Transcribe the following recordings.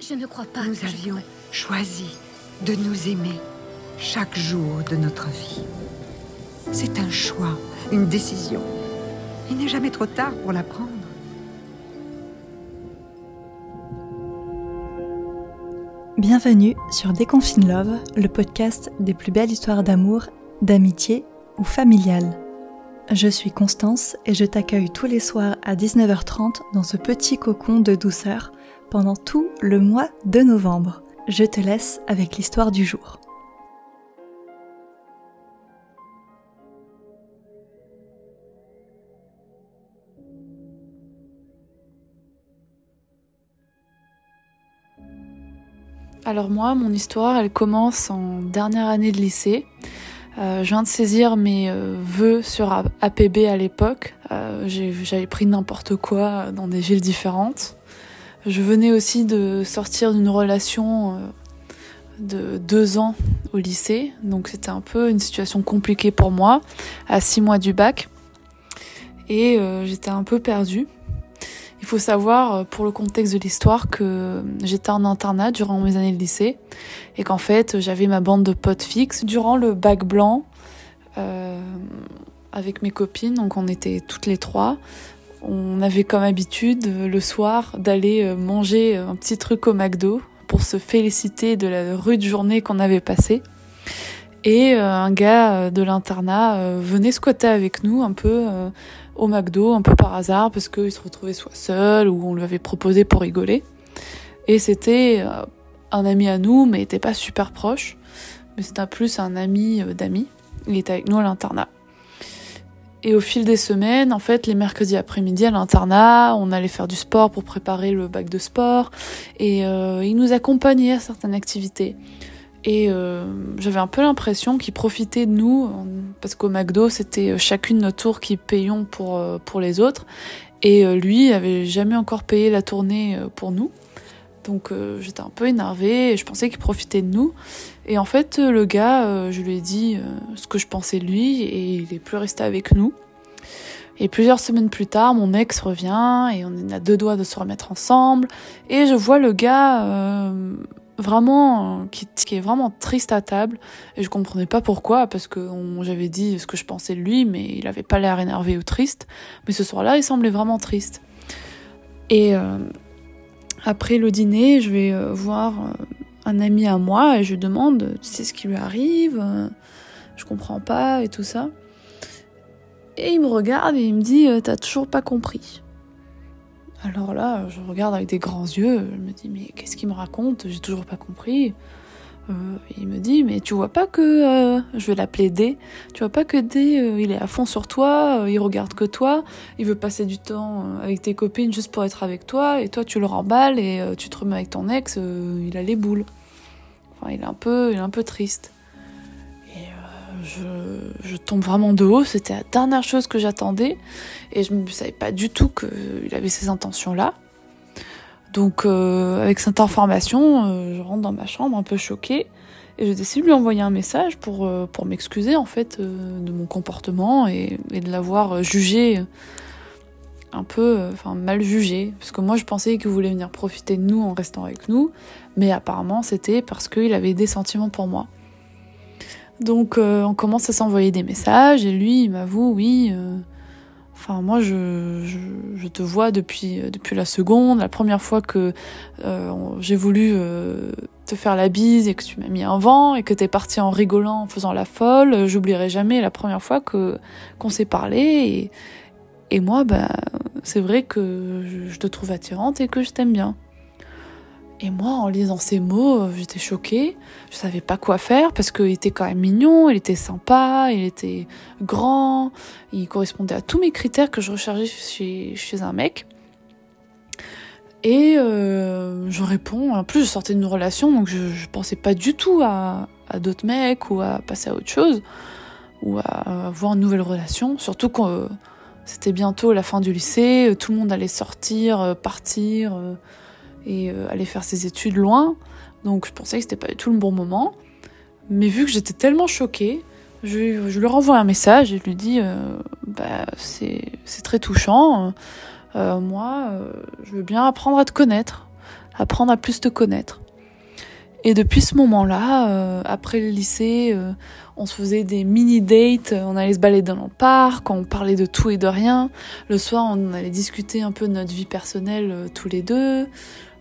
Je ne crois pas. Nous que avions choisi de nous aimer chaque jour de notre vie. C'est un choix, une décision. Il n'est jamais trop tard pour la prendre. Bienvenue sur Déconfine Love, le podcast des plus belles histoires d'amour, d'amitié ou familiale. Je suis Constance et je t'accueille tous les soirs à 19h30 dans ce petit cocon de douceur pendant tout le mois de novembre. Je te laisse avec l'histoire du jour. Alors moi, mon histoire, elle commence en dernière année de lycée. Euh, je viens de saisir mes euh, vœux sur APB à l'époque. Euh, J'avais pris n'importe quoi dans des villes différentes. Je venais aussi de sortir d'une relation euh, de deux ans au lycée, donc c'était un peu une situation compliquée pour moi, à six mois du bac. Et euh, j'étais un peu perdue. Il faut savoir, euh, pour le contexte de l'histoire, que j'étais en internat durant mes années de lycée et qu'en fait, j'avais ma bande de potes fixes durant le bac blanc euh, avec mes copines. Donc, on était toutes les trois. On avait comme habitude euh, le soir d'aller manger un petit truc au McDo pour se féliciter de la rude journée qu'on avait passée. Et euh, un gars euh, de l'internat euh, venait squatter avec nous un peu au McDo, un peu par hasard, parce qu'il se retrouvait soit seul ou on lui avait proposé pour rigoler. Et c'était un ami à nous, mais il était pas super proche. Mais c'était plus un ami d'amis. Il était avec nous à l'internat. Et au fil des semaines, en fait, les mercredis après-midi à l'internat, on allait faire du sport pour préparer le bac de sport. Et il nous accompagnait à certaines activités. Et euh, j'avais un peu l'impression qu'il profitait de nous, parce qu'au McDo, c'était euh, chacune notre tour qui payions pour, euh, pour les autres. Et lui avait jamais encore payé la tournée pour nous. Donc j'étais un peu énervée et je pensais qu'il profitait de nous. Et en fait, le gars, je lui ai dit ce que je pensais de lui et il est plus resté avec nous. Et plusieurs semaines plus tard, mon ex revient et on à deux doigts de se remettre ensemble. Et je vois le gars vraiment qui, est vraiment triste à table. Et je comprenais pas pourquoi parce que j'avais dit ce que je pensais de lui, mais il avait pas l'air énervé ou triste. Mais ce soir-là, il semblait vraiment triste. Et euh, après le dîner, je vais euh, voir euh, un ami à moi et je lui demande tu sais ce qui lui arrive Je comprends pas et tout ça. Et il me regarde et il me dit t'as toujours pas compris. Alors là, je regarde avec des grands yeux, je me dis mais qu'est-ce qu'il me raconte? J'ai toujours pas compris. Euh, il me dit mais tu vois pas que euh, je vais l'appeler D. Tu vois pas que D euh, il est à fond sur toi, il regarde que toi, il veut passer du temps avec tes copines juste pour être avec toi et toi tu le remballes et tu te remets avec ton ex, il a les boules. Enfin, il est un peu, il est un peu triste. Je, tombe vraiment de haut. C'était la dernière chose que j'attendais et je ne savais pas du tout qu'il avait ces intentions-là. Donc, euh, avec cette information, euh, je rentre dans ma chambre un peu choquée et je décide de lui envoyer un message pour, euh, pour m'excuser en fait de mon comportement et, et de l'avoir jugé un peu, enfin mal jugé, parce que moi je pensais qu'il voulait venir profiter de nous en restant avec nous, mais apparemment c'était parce qu'il avait des sentiments pour moi. Donc euh, on commence à s'envoyer des messages et lui il m'avoue oui. euh, Enfin, moi, je, je, te vois depuis, euh, depuis la seconde. La première fois que euh, j'ai voulu te faire la bise et que tu m'as mis un vent et que t'es parti en rigolant, en faisant la folle, j'oublierai jamais la première fois que qu'on s'est parlé. Et, et moi, bah, c'est vrai que je te trouve attirante et que je t'aime bien. Et moi, en lisant ces mots, euh, j'étais choquée. Je savais pas quoi faire parce qu'il était quand même mignon, il était sympa, il était grand, il correspondait à tous mes critères que je recherchais chez, un mec. Et euh, je réponds. En plus, je sortais d'une relation, donc je, pensais pas du tout à, d'autres mecs ou à passer à autre chose ou à avoir une nouvelle relation. Surtout que euh, c'était bientôt la fin du lycée, tout le monde allait sortir, partir et euh, aller faire ses études loin. Donc je pensais que c'était pas du tout le bon moment. Mais vu que j'étais tellement choquée, je, lui renvoie un message et je lui dis euh, bah, c'est très touchant. Euh, moi, je veux bien apprendre à te connaître. apprendre à plus te connaître. Et depuis ce moment-là, après le lycée, on se faisait des mini-dates, on allait se balader dans le parc, on parlait de tout et de rien. Le soir, on allait discuter un peu de notre vie personnelle tous les deux.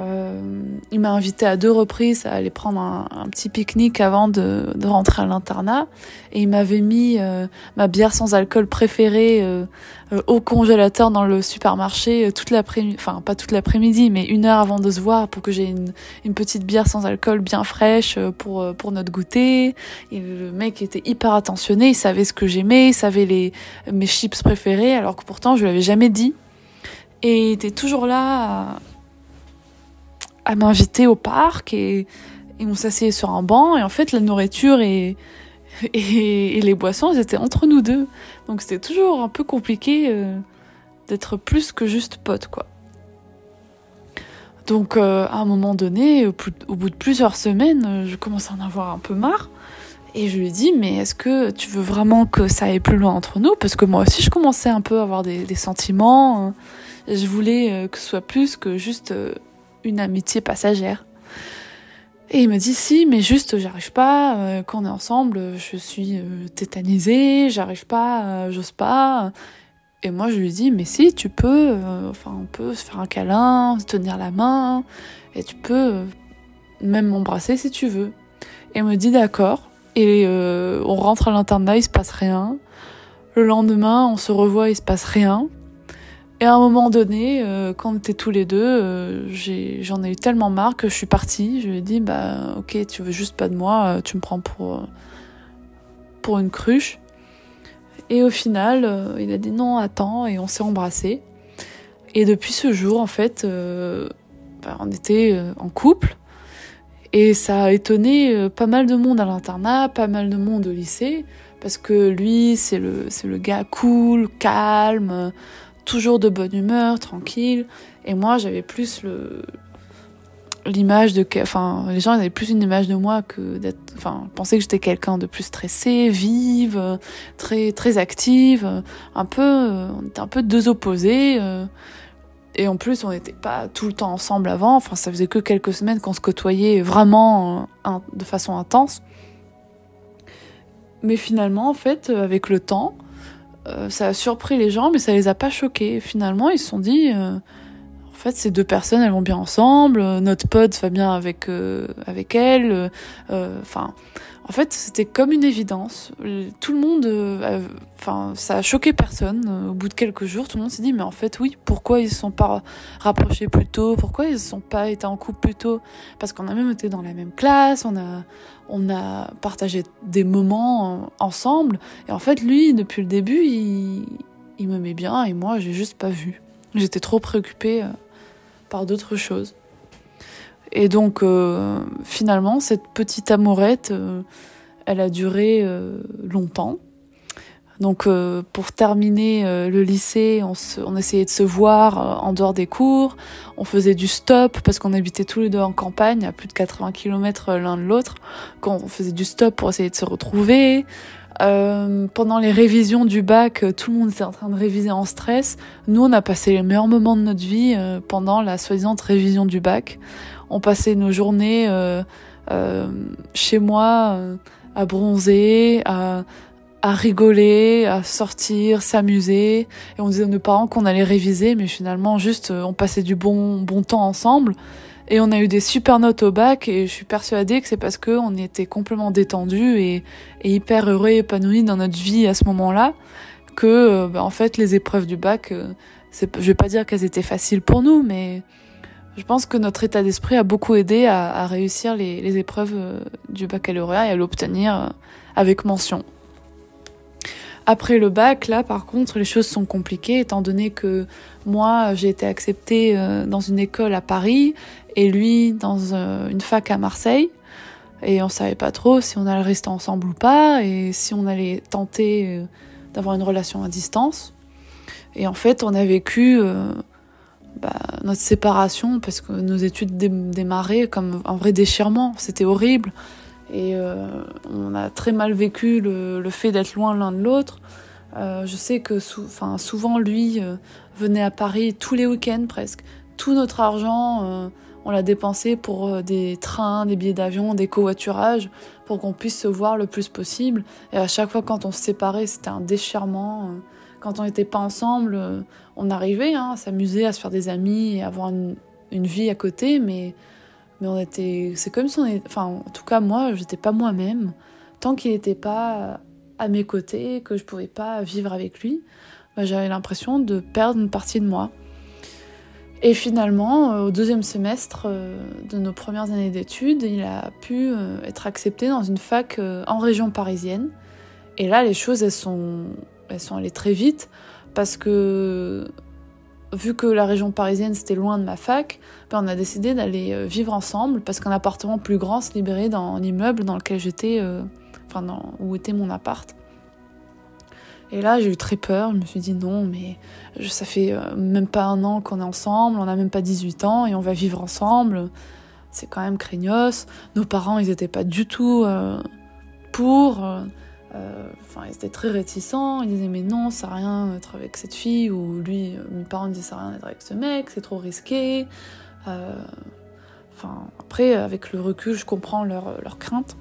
Euh, il m'a invité à deux reprises à aller prendre un, petit pique-nique avant de, rentrer à l'internat. Et il m'avait mis euh, ma bière sans alcool préférée euh, au congélateur dans le supermarché toute l'après-midi, enfin pas toute l'après-midi, mais une heure avant de se voir pour que j'ai une, petite bière sans alcool bien fraîche pour, pour notre goûter. Le mec était hyper attentionné, il savait ce que j'aimais, il savait les, mes chips préférés, alors que pourtant je lui avais jamais dit. Et il était toujours là m'inviter au parc et, et on s'asseyait sur un banc et en fait la nourriture et, les boissons étaient entre nous deux. Donc c'était toujours un peu compliqué euh, d'être plus que juste potes quoi. Donc euh, à un moment donné au, bout de plusieurs semaines je commence à en avoir un peu marre et je lui dis mais est-ce que tu veux vraiment que ça aille plus loin entre nous? Parce que moi aussi je commençais un peu à avoir des, des sentiments je voulais euh, que ce soit plus que juste euh, une amitié passagère. Et il me dit si, mais juste j'arrive pas. Euh, quand on est ensemble, je suis euh, tétanisée, j'arrive pas, euh, j'ose pas. Et moi je lui dis mais si, tu peux. enfin, on peut se faire un câlin, se tenir la main, et tu peux même m'embrasser si tu veux. Et il me dit d'accord. Et on rentre à l'internat, il se passe rien. Le lendemain, on se revoit, il se passe rien. Et à un moment donné, euh, quand on était tous les deux, euh, j'en ai, eu tellement marre que je suis partie. Je lui ai dit, bah ok, tu veux juste pas de moi, euh, tu me prends pour, pour une cruche. Et au final, il a dit non, attends, et on s'est embrassés. Et depuis ce jour, en fait, bah, on était en couple. Et ça a étonné pas mal de monde à l'internat, pas mal de monde au lycée, parce que lui, c'est le, c'est le gars cool, calme toujours de bonne humeur, tranquille. Et moi, j'avais plus le l'image de enfin les gens avaient plus une image de moi que d'être enfin pensaient que j'étais quelqu'un de plus stressé vive très très active un peu on était un peu deux opposés et en plus on n'était pas tout le temps ensemble avant. Enfin ça faisait que quelques semaines qu'on se côtoyait vraiment de façon intense. Mais finalement en fait avec le temps euh, ça a surpris les gens, mais ça les a pas choqués. Finalement, ils se sont dit, euh, fait, ces deux personnes, elles vont bien ensemble. Notre pote va bien avec euh, avec elle. Enfin, en fait, c'était comme une évidence. Tout le monde, enfin, ça a choqué personne. Au bout de quelques jours, tout le monde s'est dit, mais en fait, oui. Pourquoi ils se sont pas rapprochés plus tôt? Pourquoi ils ne sont pas été en couple plus tôt? Parce qu'on a même été dans la même classe. On a on a partagé des moments ensemble. Et en fait, lui, depuis le début, il, il me met bien et moi, j'ai juste pas vu. J'étais trop préoccupée par d'autres choses. Et donc, euh, finalement, cette petite amourette, euh, elle a duré euh, longtemps. Donc, pour terminer le lycée, on, se, on, essayait de se voir en dehors des cours. On faisait du stop parce qu'on habitait tous les deux en campagne, à plus de 80 km l'un de l'autre. Quand on faisait du stop pour essayer de se retrouver. Euh, pendant les révisions du bac, tout le monde était en train de réviser en stress. Nous, on a passé les meilleurs moments de notre vie euh, pendant la soi-disant révision du bac. On passait nos journées euh, chez moi à bronzer, à, rigoler, à sortir, s'amuser. Et on disait à nos parents qu'on allait réviser, mais finalement, juste, on passait du bon temps ensemble. Et on a eu des super notes au bac et je suis persuadée que c'est parce que on était complètement détendu et, hyper heureux et épanoui dans notre vie à ce moment-là que, euh, bah, en fait, les épreuves du bac, euh, je vais pas dire qu'elles étaient faciles pour nous, mais je pense que notre état d'esprit a beaucoup aidé à, à réussir les, les, épreuves euh, du baccalauréat et à l'obtenir avec mention. Après le bac, là, par contre, les choses sont compliquées, étant donné que moi, j'ai été acceptée dans une école à Paris et lui dans une fac à Marseille. Et on savait pas trop si on allait rester ensemble ou pas, et si on allait tenter d'avoir une relation à distance. Et en fait, on a vécu euh, bah, notre séparation parce que nos études dé démarraient comme un vrai déchirement. C'était horrible. Et euh, on a très mal vécu le, fait d'être loin l'un de l'autre. Euh, je sais que sou souvent, lui venait à Paris tous les week-ends presque. Tout notre argent on l'a dépensé pour euh, des trains, des billets d'avion, des covoiturages, pour qu'on puisse se voir le plus possible. Et à chaque fois, quand on se séparait, c'était un déchirement. Quand on n'était pas ensemble, euh, on arrivait hein, à s'amuser, à se faire des amis et avoir une, vie à côté, mais, mais on était. C'est comme si on était. Enfin, en tout cas, moi, j'étais pas moi-même. Tant qu'il n'était pas à mes côtés, que je pouvais pas vivre avec lui, bah, j'avais l'impression de perdre une partie de moi. Et finalement, euh, au deuxième semestre euh, de nos premières années d'études, il a pu euh, être accepté dans une fac en région parisienne. Et là, les choses, elles sont, elles sont allées très vite parce que vu que la région parisienne c'était loin de ma fac, ben, on a décidé d'aller vivre ensemble parce qu'un appartement plus grand se libérait dans l'immeuble dans lequel j'étais, enfin où était mon appart. Et là, j'ai eu très peur. Je me suis dit non, mais ça fait euh, même pas un an qu'on est ensemble, on n'a même pas 18 ans et on va vivre ensemble. C'est quand même craignos. Nos parents, ils n'étaient pas du tout euh, pour. Euh, enfin, ils étaient très réticents. Ils disaient mais non, ça à rien d'être avec cette fille. Ou lui, mes parents disaient ça à rien d'être avec ce mec, c'est trop risqué. Après, avec le recul, je comprends leur, leur crainte.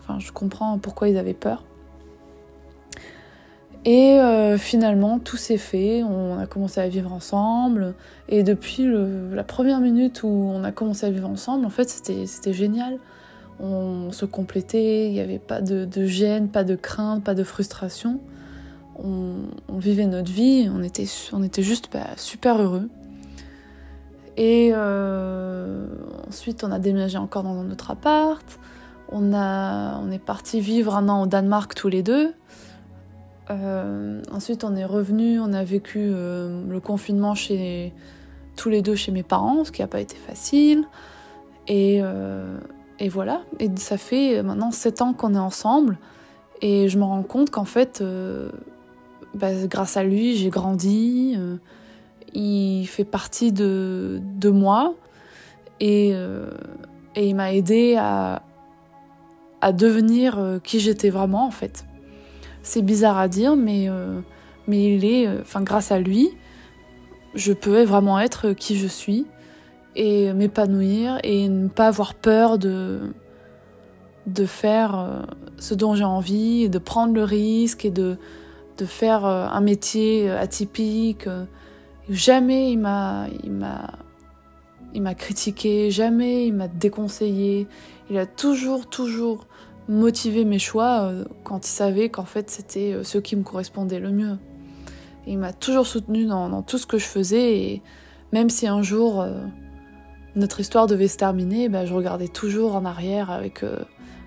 Enfin, je comprends pourquoi ils avaient peur. Et euh, finalement, tout s'est fait, on a commencé à vivre ensemble. Et depuis la première minute où on a commencé à vivre ensemble, en fait, c'était génial. On se complétait, il n'y avait pas de, gêne, pas de crainte, pas de frustration. On, vivait notre vie, on était, juste bah, super heureux. Et euh, ensuite, on a déménagé encore dans un autre appart. On, on est parti vivre un an au Danemark tous les deux. Euh, ensuite, on est revenu, on a vécu euh, le confinement chez tous les deux chez mes parents, ce qui n'a pas été facile. Et, euh, et, voilà. Et ça fait maintenant 7 ans qu'on est ensemble. Et je me rends compte qu'en fait, bah, grâce à lui, j'ai grandi. il fait partie de, moi. Et, et il m'a aidé à, à devenir qui j'étais vraiment, en fait. C'est bizarre à dire, mais, euh, mais il est, euh, enfin, grâce à lui, je peux vraiment être qui je suis et m'épanouir et ne pas avoir peur de, de faire euh, ce dont j'ai envie, de prendre le risque et de, de faire un métier atypique. Jamais il m'a, il m'a, il m'a critiqué, jamais il m'a déconseillé. Il a toujours, toujours motiver mes choix euh, quand il savait qu'en fait c'était euh, ce qui me correspondait le mieux. il m'a toujours soutenu dans, tout ce que je faisais et même si un jour euh, notre histoire devait se terminer, bah, je regardais toujours en arrière avec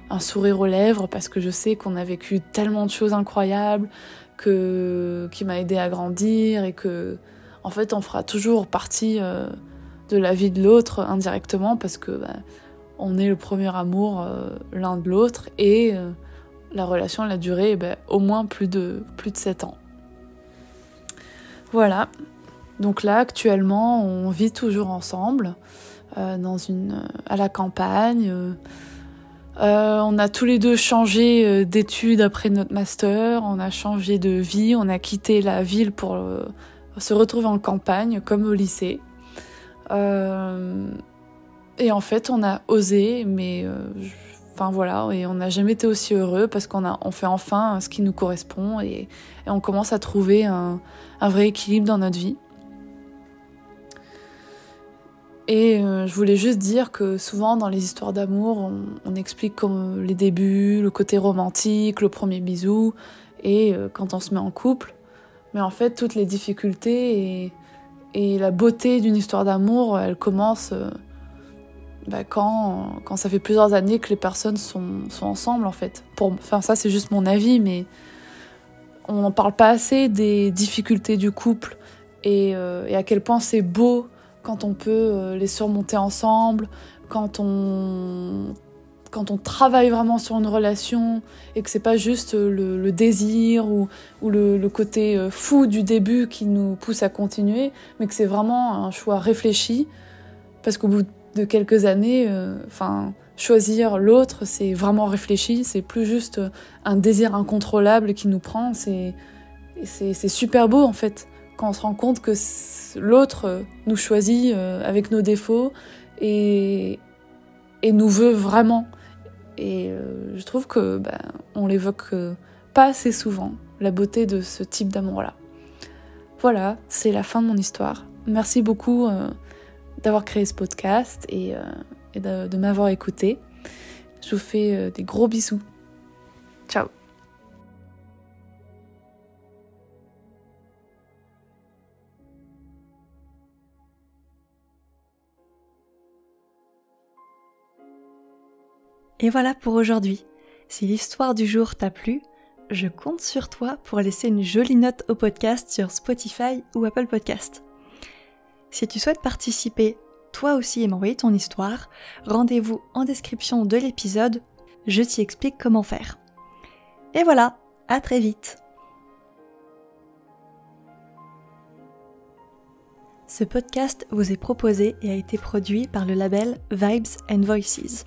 un sourire aux lèvres parce que je sais qu'on a vécu tellement de choses incroyables que qui m'a aidé à grandir et que en fait on fera toujours partie de la vie de l'autre indirectement parce que bah, on est le premier amour euh, l'un de l'autre et euh, la relation a duré eh ben, au moins plus de, plus de 7 ans. Voilà, donc là actuellement on vit toujours ensemble euh, à la campagne. on a tous les deux changé d'études après notre master, on a changé de vie, on a quitté la ville pour se retrouver en campagne comme au lycée. Et en fait, on a osé, mais euh, enfin voilà, et on n'a jamais été aussi heureux parce qu'on a, on fait enfin ce qui nous correspond et, on commence à trouver un, vrai équilibre dans notre vie. Et euh, je voulais juste dire que souvent dans les histoires d'amour, on, explique comme les débuts, le côté romantique, le premier bisou, et euh, quand on se met en couple. Mais en fait, toutes les difficultés et, et la beauté d'une histoire d'amour, elle commence bah, quand, quand ça fait plusieurs années que les personnes sont, sont ensemble en fait. Pour, enfin ça c'est juste mon avis, mais on n'en parle pas assez des difficultés du couple et, euh, et à quel point c'est beau quand on peut euh, les surmonter ensemble, quand on quand on travaille vraiment sur une relation et que c'est pas juste le, le désir ou, ou le, le, côté euh, fou du début qui nous pousse à continuer, mais que c'est vraiment un choix réfléchi parce qu'au bout de de quelques années, euh, enfin, choisir l'autre, c'est vraiment réfléchi, c'est plus juste un désir incontrôlable qui nous prend, c'est c'est super beau en fait quand on se rend compte que l'autre nous choisit avec nos défauts et, et nous veut vraiment. Et je trouve que ben, on l'évoque pas assez souvent, la beauté de ce type d'amour-là. Voilà, c'est la fin de mon histoire. Merci beaucoup d'avoir créé ce podcast et, de m'avoir écouté. Je vous fais des gros bisous. Ciao Et voilà pour aujourd'hui. Si l'histoire du jour t'a plu, je compte sur toi pour laisser une jolie note au podcast sur Spotify ou Apple Podcast. Si tu souhaites participer toi aussi et m'envoyer ton histoire, rendez-vous en description de l'épisode, je t'y explique comment faire. Et voilà, à très vite Ce podcast vous est proposé et a été produit par le label Vibes and Voices.